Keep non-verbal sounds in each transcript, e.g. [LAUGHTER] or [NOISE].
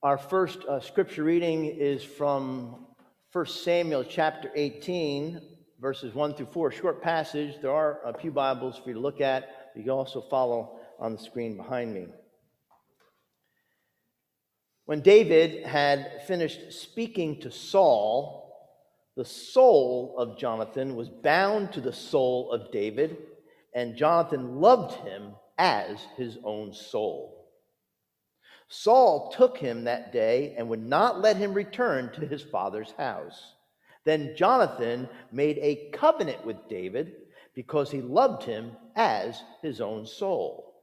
Our first uh, scripture reading is from 1 Samuel chapter 18, verses 1 through 4. Short passage. There are a few Bibles for you to look at. You can also follow on the screen behind me. When David had finished speaking to Saul, the soul of Jonathan was bound to the soul of David, and Jonathan loved him as his own soul. Saul took him that day and would not let him return to his father's house. Then Jonathan made a covenant with David because he loved him as his own soul.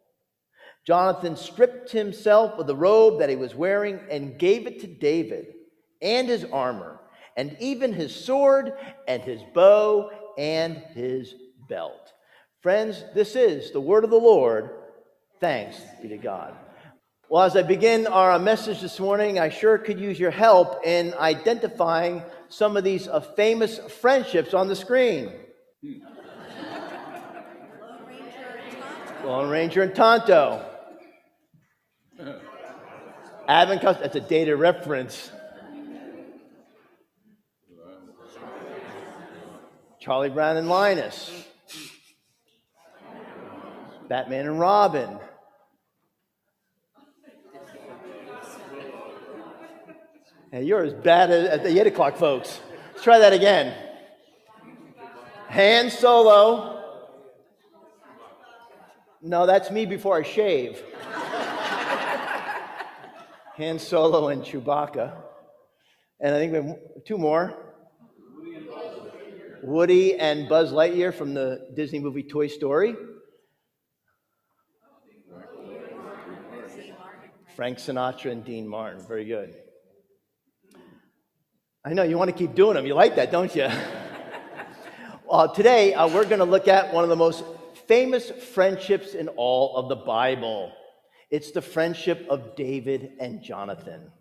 Jonathan stripped himself of the robe that he was wearing and gave it to David and his armor, and even his sword and his bow and his belt. Friends, this is the word of the Lord. Thanks be to God. Well, as I begin our message this morning, I sure could use your help in identifying some of these uh, famous friendships on the screen. Lone Ranger and Tonto. Abbott Costello, that's a dated reference. Charlie Brown and Linus. Batman and Robin. And you're as bad as the 8 o'clock folks. Let's try that again. Han Solo. No, that's me before I shave. [LAUGHS] Han Solo and Chewbacca. And I think we have two more. Woody and Buzz Lightyear from the Disney movie Toy Story. Frank Sinatra and Dean Martin. Very good. I know you want to keep doing them. You like that, don't you? [LAUGHS] uh, today, uh, we're going to look at one of the most famous friendships in all of the Bible. It's the friendship of David and Jonathan.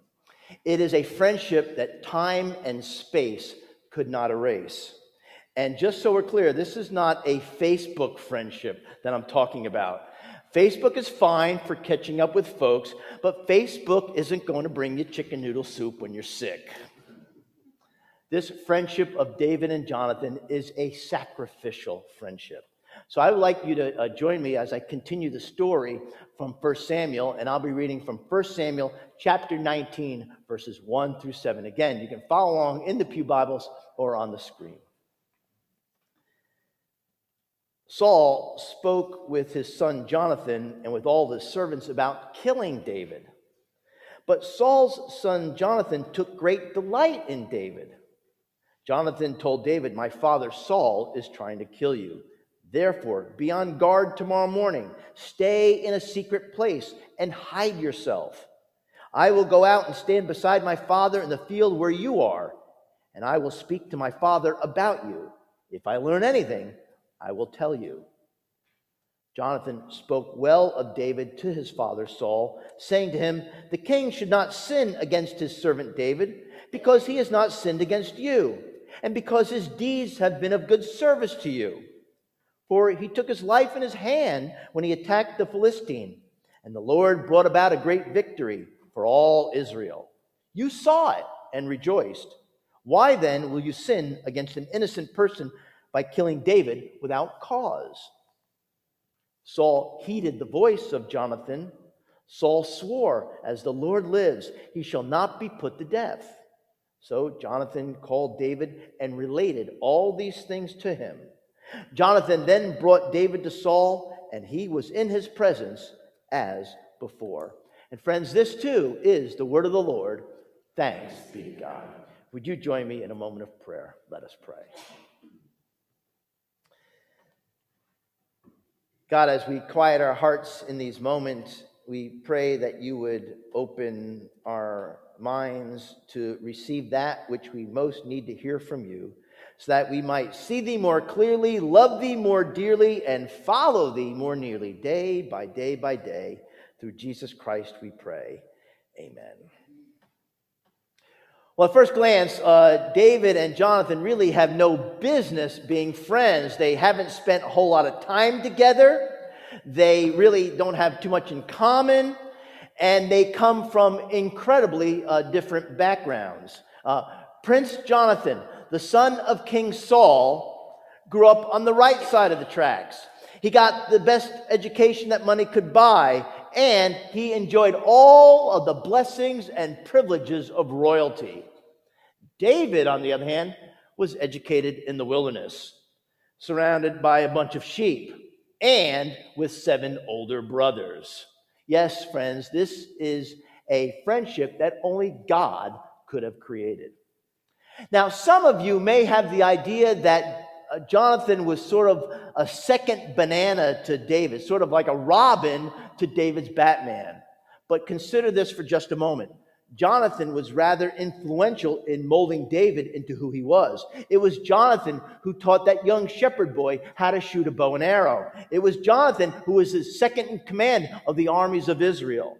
It is a friendship that time and space could not erase. And just so we're clear, this is not a Facebook friendship that I'm talking about. Facebook is fine for catching up with folks, but Facebook isn't going to bring you chicken noodle soup when you're sick. This friendship of David and Jonathan is a sacrificial friendship. So I would like you to uh, join me as I continue the story from 1 Samuel, and I'll be reading from 1 Samuel chapter 19, verses 1 through 7. Again, you can follow along in the Pew Bibles or on the screen. Saul spoke with his son Jonathan and with all his servants about killing David. But Saul's son Jonathan took great delight in David. Jonathan told David, My father Saul is trying to kill you. Therefore, be on guard tomorrow morning. Stay in a secret place and hide yourself. I will go out and stand beside my father in the field where you are, and I will speak to my father about you. If I learn anything, I will tell you. Jonathan spoke well of David to his father Saul, saying to him, The king should not sin against his servant David, because he has not sinned against you and because his deeds have been of good service to you. For he took his life in his hand when he attacked the Philistine, and the Lord brought about a great victory for all Israel. You saw it and rejoiced. Why then will you sin against an innocent person by killing David without cause? Saul heeded the voice of Jonathan. Saul swore, As the Lord lives, he shall not be put to death. So Jonathan called David and related all these things to him. Jonathan then brought David to Saul, and he was in his presence as before. And friends, this too is the word of the Lord. Thanks be God. Would you join me in a moment of prayer? Let us pray. God, as we quiet our hearts in these moments, we pray that you would open our minds to receive that which we most need to hear from you, so that we might see thee more clearly, love thee more dearly, and follow thee more nearly, day by day by day. Through Jesus Christ we pray. Amen. Well, at first glance, uh, David and Jonathan really have no business being friends. They haven't spent a whole lot of time together. They really don't have too much in common. and they come from incredibly uh, different backgrounds. Uh, Prince Jonathan, the son of King Saul, grew up on the right side of the tracks. He got the best education that money could buy, and he enjoyed all of the blessings and privileges of royalty. David, on the other hand, was educated in the wilderness, surrounded by a bunch of sheep, and with seven older brothers. Yes, friends, this is a friendship that only God could have created. Now, some of you may have the idea that uh, Jonathan was sort of a second banana to David, sort of like a Robin to David's Batman. But consider this for just a moment. Jonathan was rather influential in molding David into who he was. It was Jonathan who taught that young shepherd boy how to shoot a bow and arrow. It was Jonathan who was his second in command of the armies of Israel.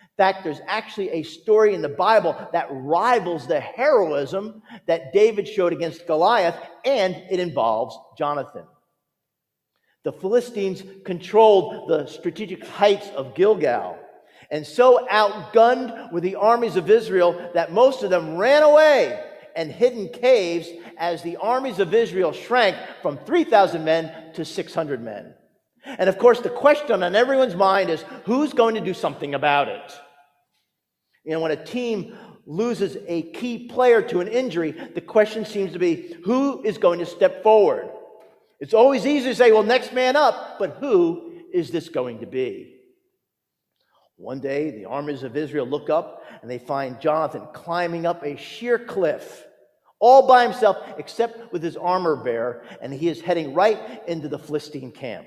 In fact, there's actually a story in the Bible that rivals the heroism that David showed against Goliath, and it involves Jonathan. The Philistines controlled the strategic heights of Gilgal. And so outgunned were the armies of Israel that most of them ran away and hid in caves as the armies of Israel shrank from 3,000 men to 600 men. And of course, the question on everyone's mind is who's going to do something about it? You know, when a team loses a key player to an injury, the question seems to be who is going to step forward? It's always easy to say, well, next man up, but who is this going to be? One day, the armies of Israel look up and they find Jonathan climbing up a sheer cliff, all by himself, except with his armor bearer, and he is heading right into the Philistine camp.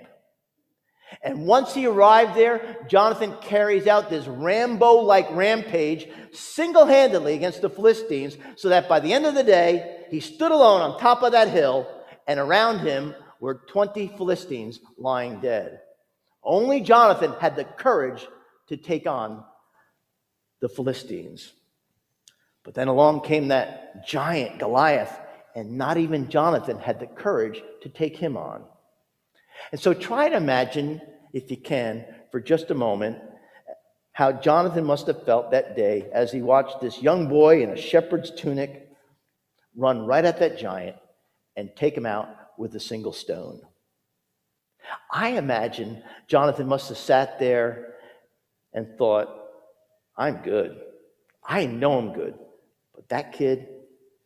And once he arrived there, Jonathan carries out this Rambo like rampage single handedly against the Philistines, so that by the end of the day, he stood alone on top of that hill, and around him were 20 Philistines lying dead. Only Jonathan had the courage to take on the Philistines. But then along came that giant Goliath, and not even Jonathan had the courage to take him on. And so try to imagine, if you can, for just a moment, how Jonathan must have felt that day as he watched this young boy in a shepherd's tunic run right at that giant and take him out with a single stone. I imagine Jonathan must have sat there and thought, I'm good. I know I'm good, but that kid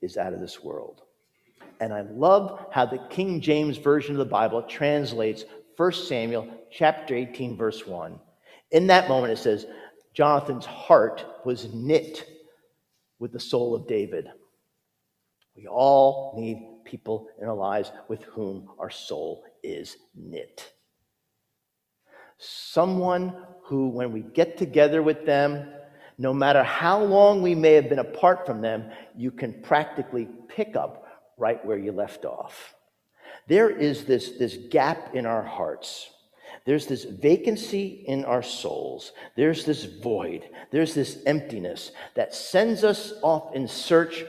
is out of this world. And I love how the King James Version of the Bible translates 1 Samuel chapter 18, verse 1. In that moment, it says, Jonathan's heart was knit with the soul of David. We all need people in our lives with whom our soul is knit. Someone who, when we get together with them, no matter how long we may have been apart from them, you can practically pick up right where you left off. There is this, this gap in our hearts. There's this vacancy in our souls. There's this void. There's this emptiness that sends us off in search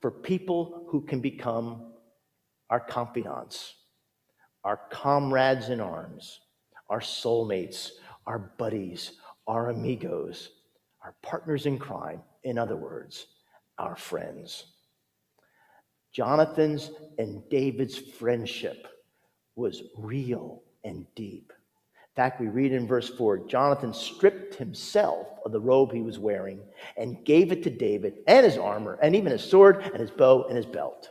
for people who can become our confidants, our comrades in arms, our soulmates, our buddies, our amigos, our partners in crime, in other words, our friends. Jonathan's and David's friendship was real and deep. In fact, we read in verse 4 Jonathan stripped himself of the robe he was wearing and gave it to David and his armor, and even his sword and his bow and his belt.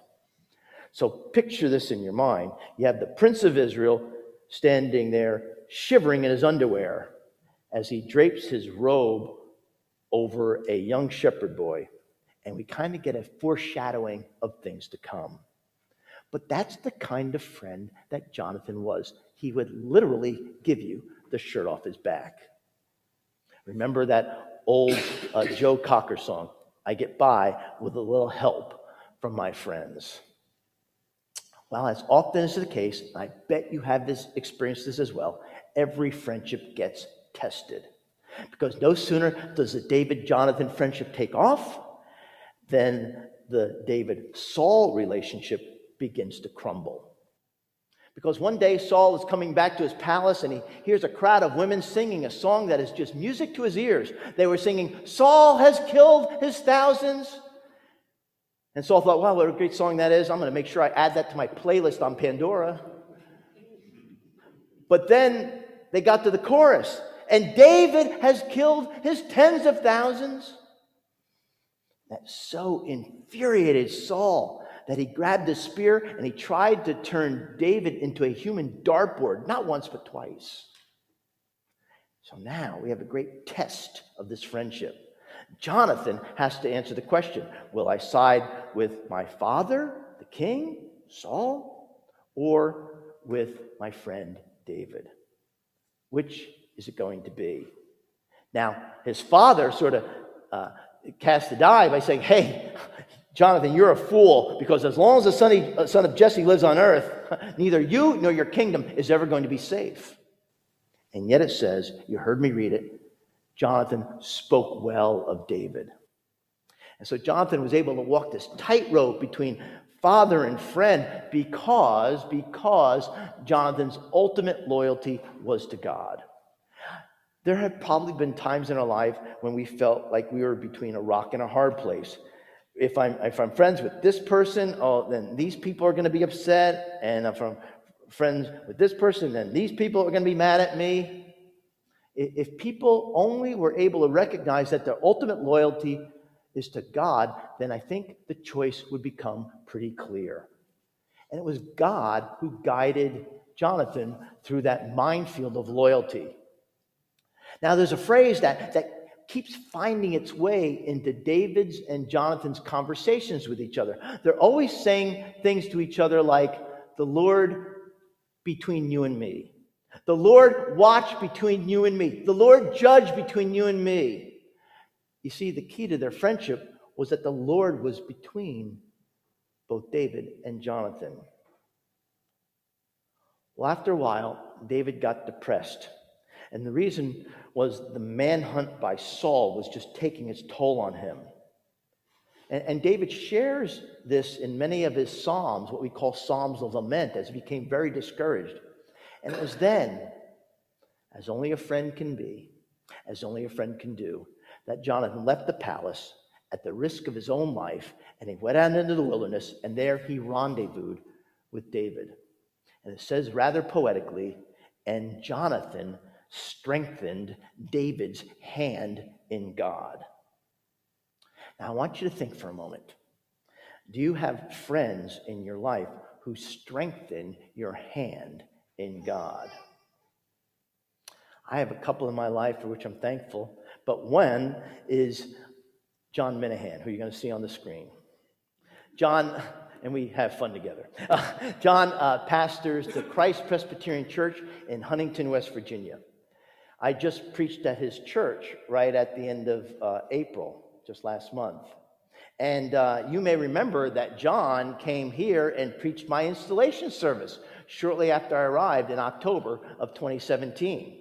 So picture this in your mind. You have the prince of Israel standing there shivering in his underwear as he drapes his robe over a young shepherd boy. And we kind of get a foreshadowing of things to come. But that's the kind of friend that Jonathan was. He would literally give you the shirt off his back. Remember that old uh, Joe Cocker song, I get by with a little help from my friends. Well, as often is the case, I bet you have this experienced this as well every friendship gets tested. Because no sooner does the David Jonathan friendship take off than the David Saul relationship begins to crumble. Because one day Saul is coming back to his palace and he hears a crowd of women singing a song that is just music to his ears. They were singing, Saul has killed his thousands. And Saul thought, wow, what a great song that is. I'm going to make sure I add that to my playlist on Pandora. But then they got to the chorus, and David has killed his tens of thousands. That so infuriated Saul that he grabbed a spear and he tried to turn David into a human dartboard, not once, but twice. So now we have a great test of this friendship. Jonathan has to answer the question Will I side with my father, the king, Saul, or with my friend David? Which is it going to be? Now, his father sort of uh, cast the die by saying, Hey, Jonathan, you're a fool because as long as the son of, son of Jesse lives on earth, [LAUGHS] neither you nor your kingdom is ever going to be safe. And yet it says, you heard me read it, Jonathan spoke well of David. And so Jonathan was able to walk this tightrope between father and friend because because Jonathan's ultimate loyalty was to God. There have probably been times in our life when we felt like we were between a rock and a hard place if I'm, if I'm friends with this person, oh, then these people are going to be upset. And if I'm friends with this person, then these people are going to be mad at me. If people only were able to recognize that their ultimate loyalty is to God, then I think the choice would become pretty clear. And it was God who guided Jonathan through that minefield of loyalty. Now, there's a phrase that, that keeps finding its way into David's and Jonathan's conversations with each other. They're always saying things to each other like, The Lord between you and me. The Lord watch between you and me. The Lord judge between you and me. You see, the key to their friendship was that the Lord was between both David and Jonathan. Well, after a while, David got depressed. And the reason was the manhunt by Saul was just taking its toll on him. And, and, David shares this in many of his Psalms, what we call Psalms of Lament, as he became very discouraged. And it was then, as only a friend can be, as only a friend can do, that Jonathan left the palace at the risk of his own life and he went out into the wilderness and there he rendezvoused with David. And it says rather poetically, and Jonathan strengthened David's hand in God. Now, I want you to think for a moment. Do you have friends in your life who strengthen your hand in God? I have a couple in my life for which I'm thankful, but one is John Minahan, who you're going to see on the screen. John, and we have fun together. Uh, [LAUGHS] John uh, pastors the Christ Presbyterian Church in Huntington, West Virginia. I just preached at his church right at the end of uh, April, just last month. And uh, you may remember that John came here and preached my installation service shortly after I arrived in October of 2017.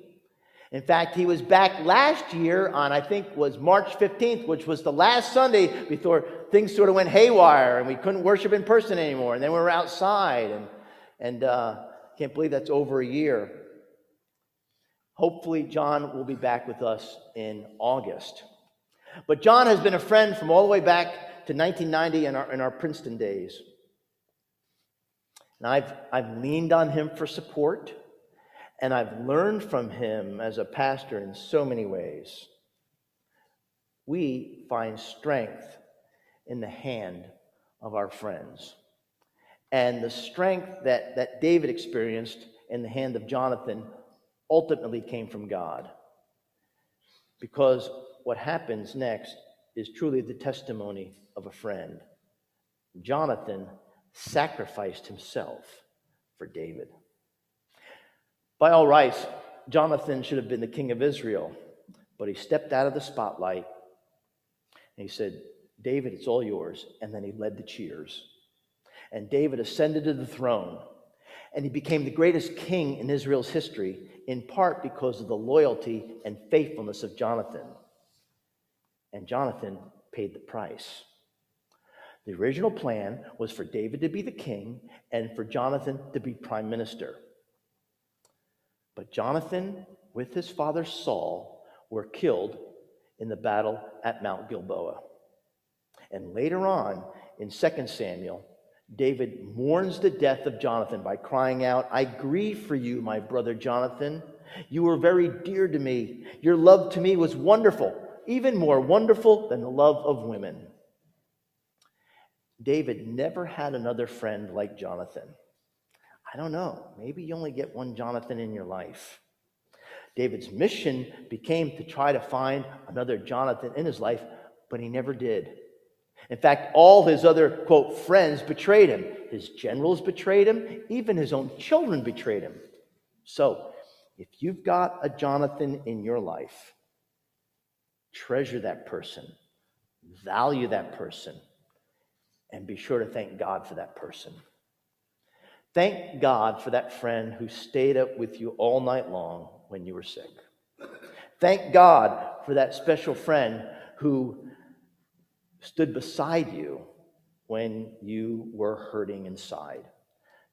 In fact, he was back last year on, I think, was March 15th, which was the last Sunday before things sort of went haywire and we couldn't worship in person anymore. And then we were outside, and, and uh, can't believe that's over a year. Hopefully, John will be back with us in August. But John has been a friend from all the way back to 1990 in our, in our Princeton days. And I've, I've leaned on him for support, and I've learned from him as a pastor in so many ways. We find strength in the hand of our friends. And the strength that, that David experienced in the hand of Jonathan ultimately came from God. Because what happens next is truly the testimony of a friend. Jonathan sacrificed himself for David. By all rights, Jonathan should have been the king of Israel, but he stepped out of the spotlight and he said, David, it's all yours. And then he led the cheers. And David ascended to the throne and he became the greatest king in Israel's history, in part because of the loyalty and faithfulness of Jonathan. And Jonathan paid the price. The original plan was for David to be the king and for Jonathan to be prime minister. But Jonathan, with his father Saul, were killed in the battle at Mount Gilboa. And later on in 2 Samuel, David mourns the death of Jonathan by crying out, I grieve for you, my brother Jonathan. You were very dear to me. Your love to me was wonderful, even more wonderful than the love of women. David never had another friend like Jonathan. I don't know. Maybe you only get one Jonathan in your life. David's mission became to try to find another Jonathan in his life, but he never did. In fact, all his other, quote, friends betrayed him. His generals betrayed him. Even his own children betrayed him. So, if you've got a Jonathan in your life, treasure that person, value that person, and be sure to thank God for that person. Thank God for that friend who stayed up with you all night long when you were sick. Thank God for that special friend who stood beside you when you were hurting inside.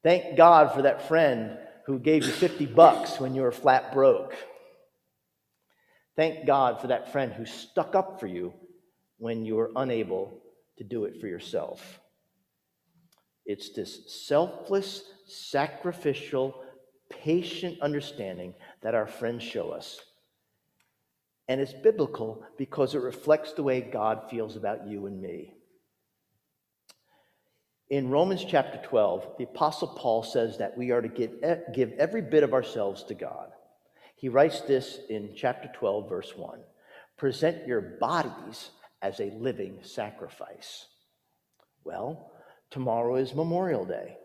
Thank God for that friend who gave you 50 bucks when you were flat broke. Thank God for that friend who stuck up for you when you were unable to do it for yourself. It's this selfless, sacrificial, patient understanding that our friends show us. And it's biblical because it reflects the way God feels about you and me. In Romans chapter 12, the Apostle Paul says that we are to give, eh, give every bit of ourselves to God. He writes this in chapter 12, verse 1 Present your bodies as a living sacrifice. Well, tomorrow is Memorial Day.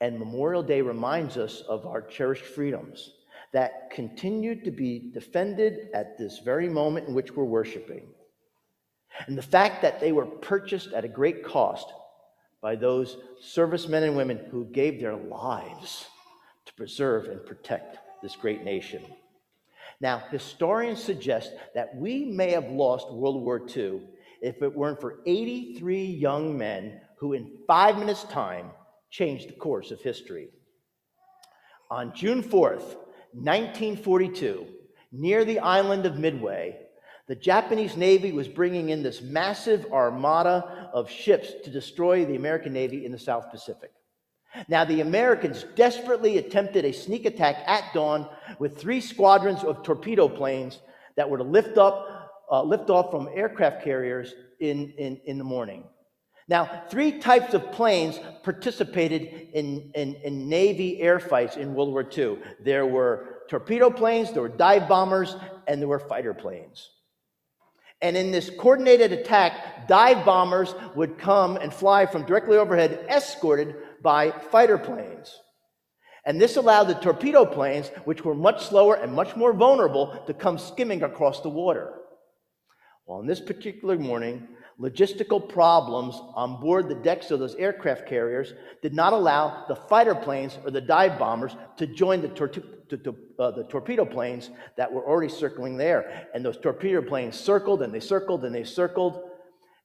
And Memorial Day reminds us of our cherished freedoms that continue to be defended at this very moment in which we're worshiping. And the fact that they were purchased at a great cost by those servicemen and women who gave their lives to preserve and protect this great nation. Now, historians suggest that we may have lost World War II if it weren't for 83 young men who, in five minutes' time, changed the course of history. On June 4th, 1942, near the island of Midway, the Japanese Navy was bringing in this massive armada of ships to destroy the American Navy in the South Pacific. Now, the Americans desperately attempted a sneak attack at dawn with three squadrons of torpedo planes that were to lift up, uh, lift off from aircraft carriers in, in, in the morning. Now, three types of planes participated in, in, in, Navy air fights in World War II. There were torpedo planes, there were dive bombers, and there were fighter planes. And in this coordinated attack, dive bombers would come and fly from directly overhead, escorted by fighter planes. And this allowed the torpedo planes, which were much slower and much more vulnerable, to come skimming across the water. Well, on this particular morning, logistical problems on board the decks of those aircraft carriers did not allow the fighter planes or the dive bombers to join the, tor- to, to, uh, the torpedo planes that were already circling there. And those torpedo planes circled and they circled and they circled,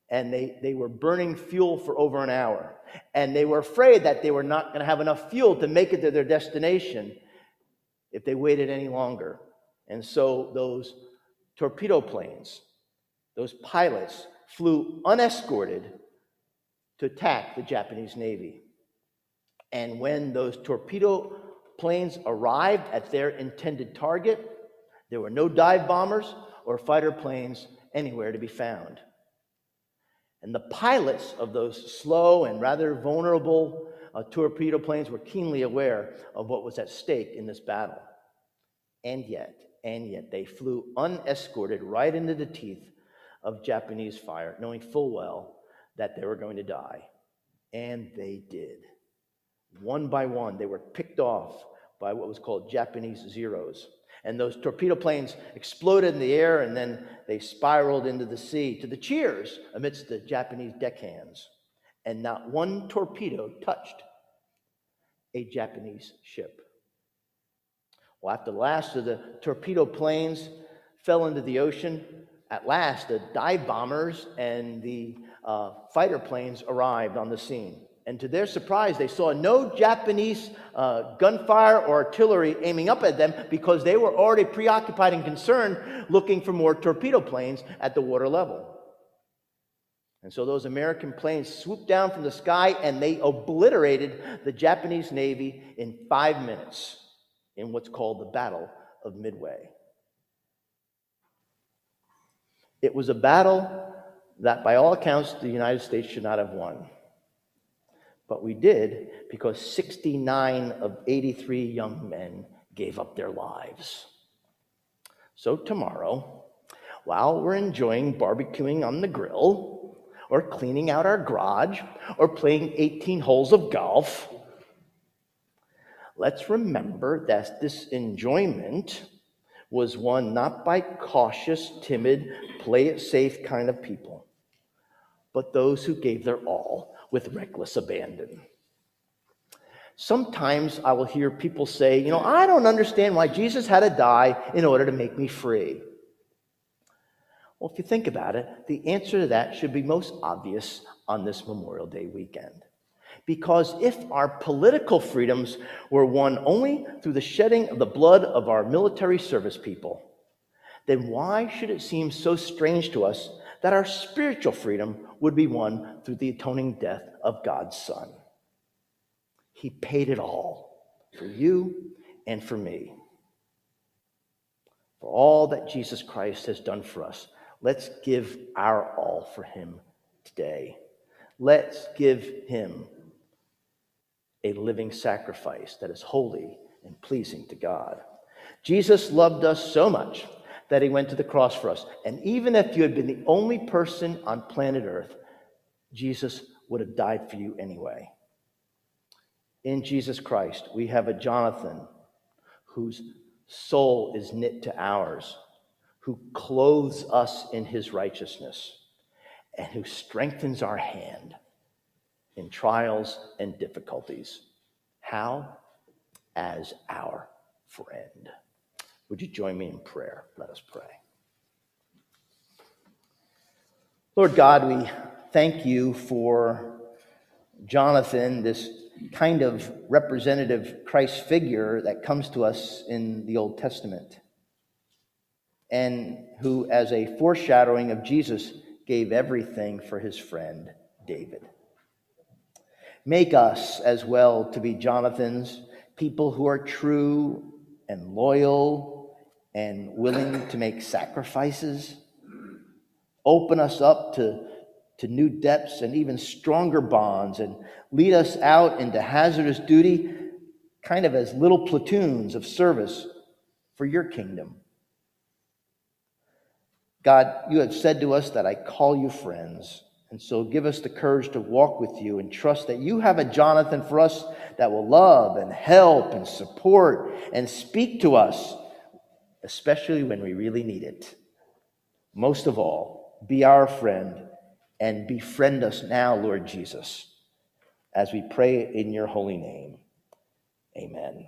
and they, they were burning fuel for over an hour. And they were afraid that they were not going to have enough fuel to make it to their destination if they waited any longer. And so those torpedo planes, those pilots, flew unescorted to attack the Japanese Navy. And when those torpedo planes arrived at their intended target, there were no dive bombers or fighter planes anywhere to be found. And the pilots of those slow and rather vulnerable uh, torpedo planes were keenly aware of what was at stake in this battle. And yet, and yet, they flew unescorted right into the teeth of Japanese fire, knowing full well that they were going to die. And they did. One by one, they were picked off by what was called Japanese Zeros. And those torpedo planes exploded in the air and then they spiraled into the sea to the cheers amidst the Japanese deckhands. And not one torpedo touched a Japanese ship. Well, after the last of the torpedo planes fell into the ocean, at last the dive bombers and the uh, fighter planes arrived on the scene. And to their surprise, they saw no Japanese uh, gunfire or artillery aiming up at them because they were already preoccupied and concerned looking for more torpedo planes at the water level. And so those American planes swooped down from the sky and they obliterated the Japanese Navy in five minutes in what's called the Battle of Midway. It was a battle that, by all accounts, the United States should not have won. But we did because 69 of 83 young men gave up their lives. So, tomorrow, while we're enjoying barbecuing on the grill, or cleaning out our garage, or playing 18 holes of golf, let's remember that this enjoyment was won not by cautious, timid, play it safe kind of people, but those who gave their all with reckless abandon. Sometimes I will hear people say, you know, I don't understand why Jesus had to die in order to make me free. Well, if you think about it, the answer to that should be most obvious on this Memorial Day weekend. Because if our political freedoms were won only through the shedding of the blood of our military service people, then why should it seem so strange to us that our spiritual freedom would be won through the atoning death of God's Son? He paid it all for you and for me. For all that Jesus Christ has done for us, let's give our all for him today. Let's give him a living sacrifice that is holy and pleasing to God. Jesus loved us so much that he went to the cross for us. And even if you had been the only person on planet Earth, Jesus would have died for you anyway. In Jesus Christ, we have a Jonathan whose soul is knit to ours, who clothes us in his righteousness, and who strengthens our hand in trials and difficulties. How? As our friend. Would you join me in prayer? Let us pray. Lord God, we thank you for Jonathan, this kind of representative Christ figure that comes to us in the Old Testament, and who, as a foreshadowing of Jesus, gave everything for his friend David. Make us as well to be Jonathans, people who are true and loyal and willing to make sacrifices. Open us up to, to new depths and even stronger bonds and lead us out into hazardous duty, kind of as little platoons of service for your kingdom. God, you have said to us that I call you friends. And so give us the courage to walk with you and trust that you have a Jonathan for us that will love and help and support and speak to us, especially when we really need it. Most of all, be our friend and befriend us now, Lord Jesus, as we pray in your holy name. Amen.